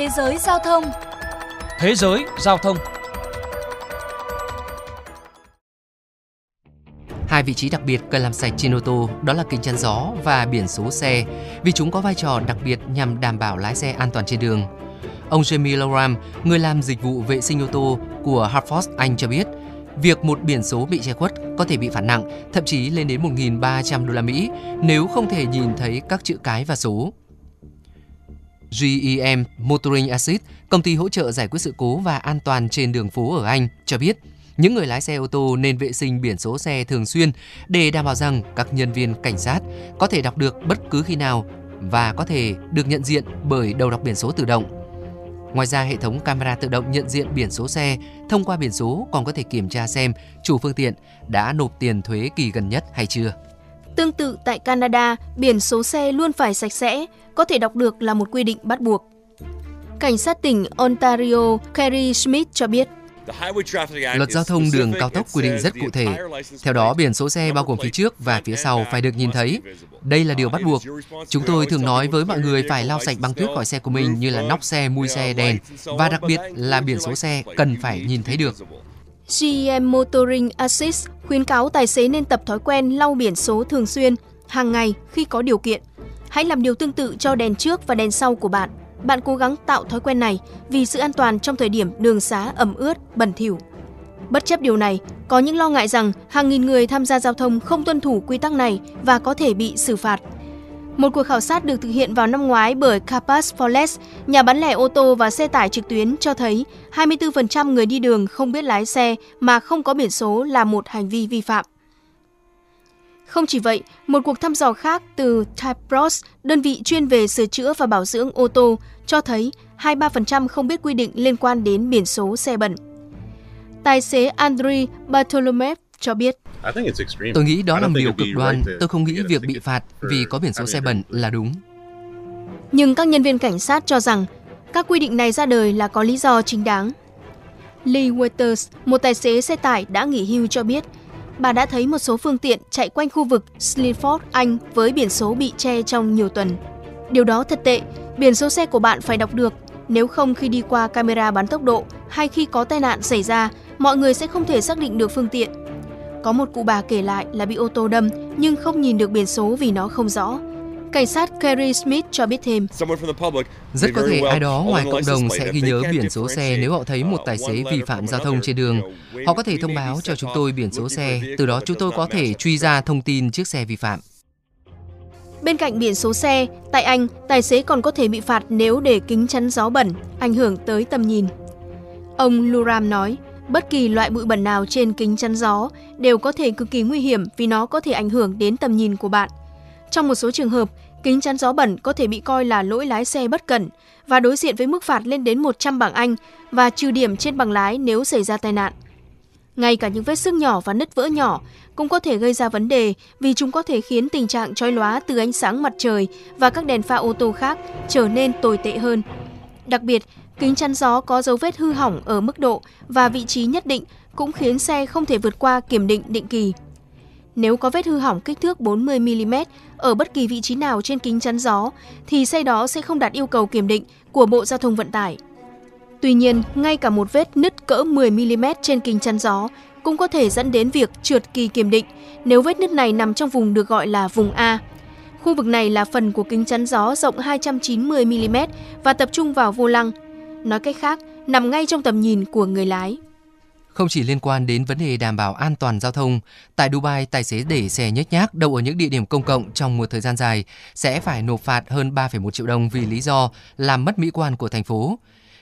Thế giới giao thông Thế giới giao thông Hai vị trí đặc biệt cần làm sạch trên ô tô đó là kính chắn gió và biển số xe vì chúng có vai trò đặc biệt nhằm đảm bảo lái xe an toàn trên đường. Ông Jamie Loram, người làm dịch vụ vệ sinh ô tô của Hartford, Anh cho biết, việc một biển số bị che khuất có thể bị phạt nặng, thậm chí lên đến 1.300 đô la Mỹ nếu không thể nhìn thấy các chữ cái và số. GEM Motoring Assist, công ty hỗ trợ giải quyết sự cố và an toàn trên đường phố ở Anh, cho biết những người lái xe ô tô nên vệ sinh biển số xe thường xuyên để đảm bảo rằng các nhân viên cảnh sát có thể đọc được bất cứ khi nào và có thể được nhận diện bởi đầu đọc biển số tự động. Ngoài ra, hệ thống camera tự động nhận diện biển số xe thông qua biển số còn có thể kiểm tra xem chủ phương tiện đã nộp tiền thuế kỳ gần nhất hay chưa. Tương tự tại Canada, biển số xe luôn phải sạch sẽ, có thể đọc được là một quy định bắt buộc. Cảnh sát tỉnh Ontario Kerry Smith cho biết, Luật giao thông đường cao tốc quy định rất cụ thể. Theo đó, biển số xe bao gồm phía trước và phía sau phải được nhìn thấy. Đây là điều bắt buộc. Chúng tôi thường nói với mọi người phải lau sạch băng tuyết khỏi xe của mình như là nóc xe, mui xe, đèn và đặc biệt là biển số xe cần phải nhìn thấy được. GM Motoring Assist khuyến cáo tài xế nên tập thói quen lau biển số thường xuyên, hàng ngày khi có điều kiện. Hãy làm điều tương tự cho đèn trước và đèn sau của bạn. Bạn cố gắng tạo thói quen này vì sự an toàn trong thời điểm đường xá ẩm ướt, bẩn thỉu. Bất chấp điều này, có những lo ngại rằng hàng nghìn người tham gia giao thông không tuân thủ quy tắc này và có thể bị xử phạt. Một cuộc khảo sát được thực hiện vào năm ngoái bởi Capas Forles, nhà bán lẻ ô tô và xe tải trực tuyến cho thấy 24% người đi đường không biết lái xe mà không có biển số là một hành vi vi phạm. Không chỉ vậy, một cuộc thăm dò khác từ Typros, đơn vị chuyên về sửa chữa và bảo dưỡng ô tô, cho thấy 23% không biết quy định liên quan đến biển số xe bẩn. Tài xế Andriy Bartolomev cho biết. Tôi nghĩ đó là một điều cực đoan. Tôi không nghĩ việc bị phạt vì có biển số xe bẩn là đúng. Nhưng các nhân viên cảnh sát cho rằng các quy định này ra đời là có lý do chính đáng. Lee Waters, một tài xế xe tải đã nghỉ hưu cho biết, bà đã thấy một số phương tiện chạy quanh khu vực Sleaford, Anh với biển số bị che trong nhiều tuần. Điều đó thật tệ, biển số xe của bạn phải đọc được, nếu không khi đi qua camera bắn tốc độ hay khi có tai nạn xảy ra, mọi người sẽ không thể xác định được phương tiện. Có một cụ bà kể lại là bị ô tô đâm nhưng không nhìn được biển số vì nó không rõ. Cảnh sát Kerry Smith cho biết thêm. Rất có thể ai đó ngoài cộng đồng sẽ ghi nhớ biển số xe nếu họ thấy một tài xế vi phạm giao thông trên đường. Họ có thể thông báo cho chúng tôi biển số xe, từ đó chúng tôi có thể truy ra thông tin chiếc xe vi phạm. Bên cạnh biển số xe, tại Anh, tài xế còn có thể bị phạt nếu để kính chắn gió bẩn, ảnh hưởng tới tầm nhìn. Ông Luram nói, bất kỳ loại bụi bẩn nào trên kính chắn gió đều có thể cực kỳ nguy hiểm vì nó có thể ảnh hưởng đến tầm nhìn của bạn. Trong một số trường hợp, kính chắn gió bẩn có thể bị coi là lỗi lái xe bất cẩn và đối diện với mức phạt lên đến 100 bảng Anh và trừ điểm trên bằng lái nếu xảy ra tai nạn. Ngay cả những vết xước nhỏ và nứt vỡ nhỏ cũng có thể gây ra vấn đề vì chúng có thể khiến tình trạng chói lóa từ ánh sáng mặt trời và các đèn pha ô tô khác trở nên tồi tệ hơn. Đặc biệt, kính chắn gió có dấu vết hư hỏng ở mức độ và vị trí nhất định cũng khiến xe không thể vượt qua kiểm định định kỳ. Nếu có vết hư hỏng kích thước 40mm ở bất kỳ vị trí nào trên kính chắn gió, thì xe đó sẽ không đạt yêu cầu kiểm định của Bộ Giao thông Vận tải. Tuy nhiên, ngay cả một vết nứt cỡ 10mm trên kính chắn gió cũng có thể dẫn đến việc trượt kỳ kiểm định nếu vết nứt này nằm trong vùng được gọi là vùng A. Khu vực này là phần của kính chắn gió rộng 290mm và tập trung vào vô lăng. Nói cách khác, nằm ngay trong tầm nhìn của người lái. Không chỉ liên quan đến vấn đề đảm bảo an toàn giao thông, tại Dubai, tài xế để xe nhếch nhác đậu ở những địa điểm công cộng trong một thời gian dài sẽ phải nộp phạt hơn 3,1 triệu đồng vì lý do làm mất mỹ quan của thành phố.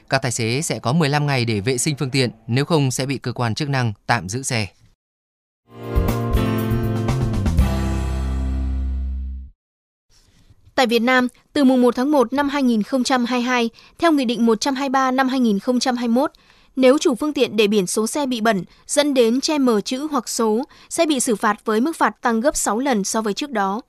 Các tài xế sẽ có 15 ngày để vệ sinh phương tiện, nếu không sẽ bị cơ quan chức năng tạm giữ xe. Tại Việt Nam, từ mùng 1 tháng 1 năm 2022, theo Nghị định 123 năm 2021, nếu chủ phương tiện để biển số xe bị bẩn dẫn đến che mờ chữ hoặc số sẽ bị xử phạt với mức phạt tăng gấp 6 lần so với trước đó.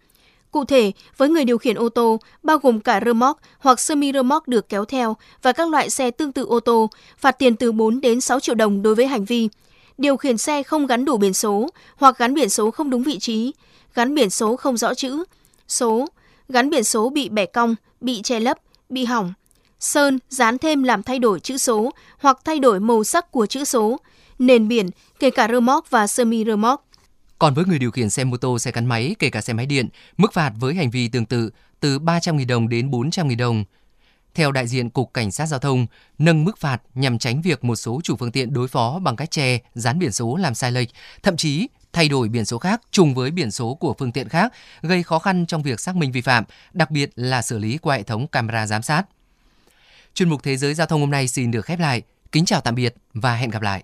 Cụ thể, với người điều khiển ô tô, bao gồm cả rơ móc hoặc semi rơ móc được kéo theo và các loại xe tương tự ô tô, phạt tiền từ 4 đến 6 triệu đồng đối với hành vi điều khiển xe không gắn đủ biển số hoặc gắn biển số không đúng vị trí, gắn biển số không rõ chữ, số, gắn biển số bị bẻ cong, bị che lấp, bị hỏng, sơn, dán thêm làm thay đổi chữ số hoặc thay đổi màu sắc của chữ số, nền biển, kể cả rơ móc và semi rơ móc. Còn với người điều khiển xe mô tô, xe gắn máy, kể cả xe máy điện, mức phạt với hành vi tương tự từ 300.000 đồng đến 400.000 đồng. Theo đại diện Cục Cảnh sát Giao thông, nâng mức phạt nhằm tránh việc một số chủ phương tiện đối phó bằng cách che, dán biển số làm sai lệch, thậm chí thay đổi biển số khác trùng với biển số của phương tiện khác, gây khó khăn trong việc xác minh vi phạm, đặc biệt là xử lý qua hệ thống camera giám sát. Chuyên mục Thế giới Giao thông hôm nay xin được khép lại. Kính chào tạm biệt và hẹn gặp lại.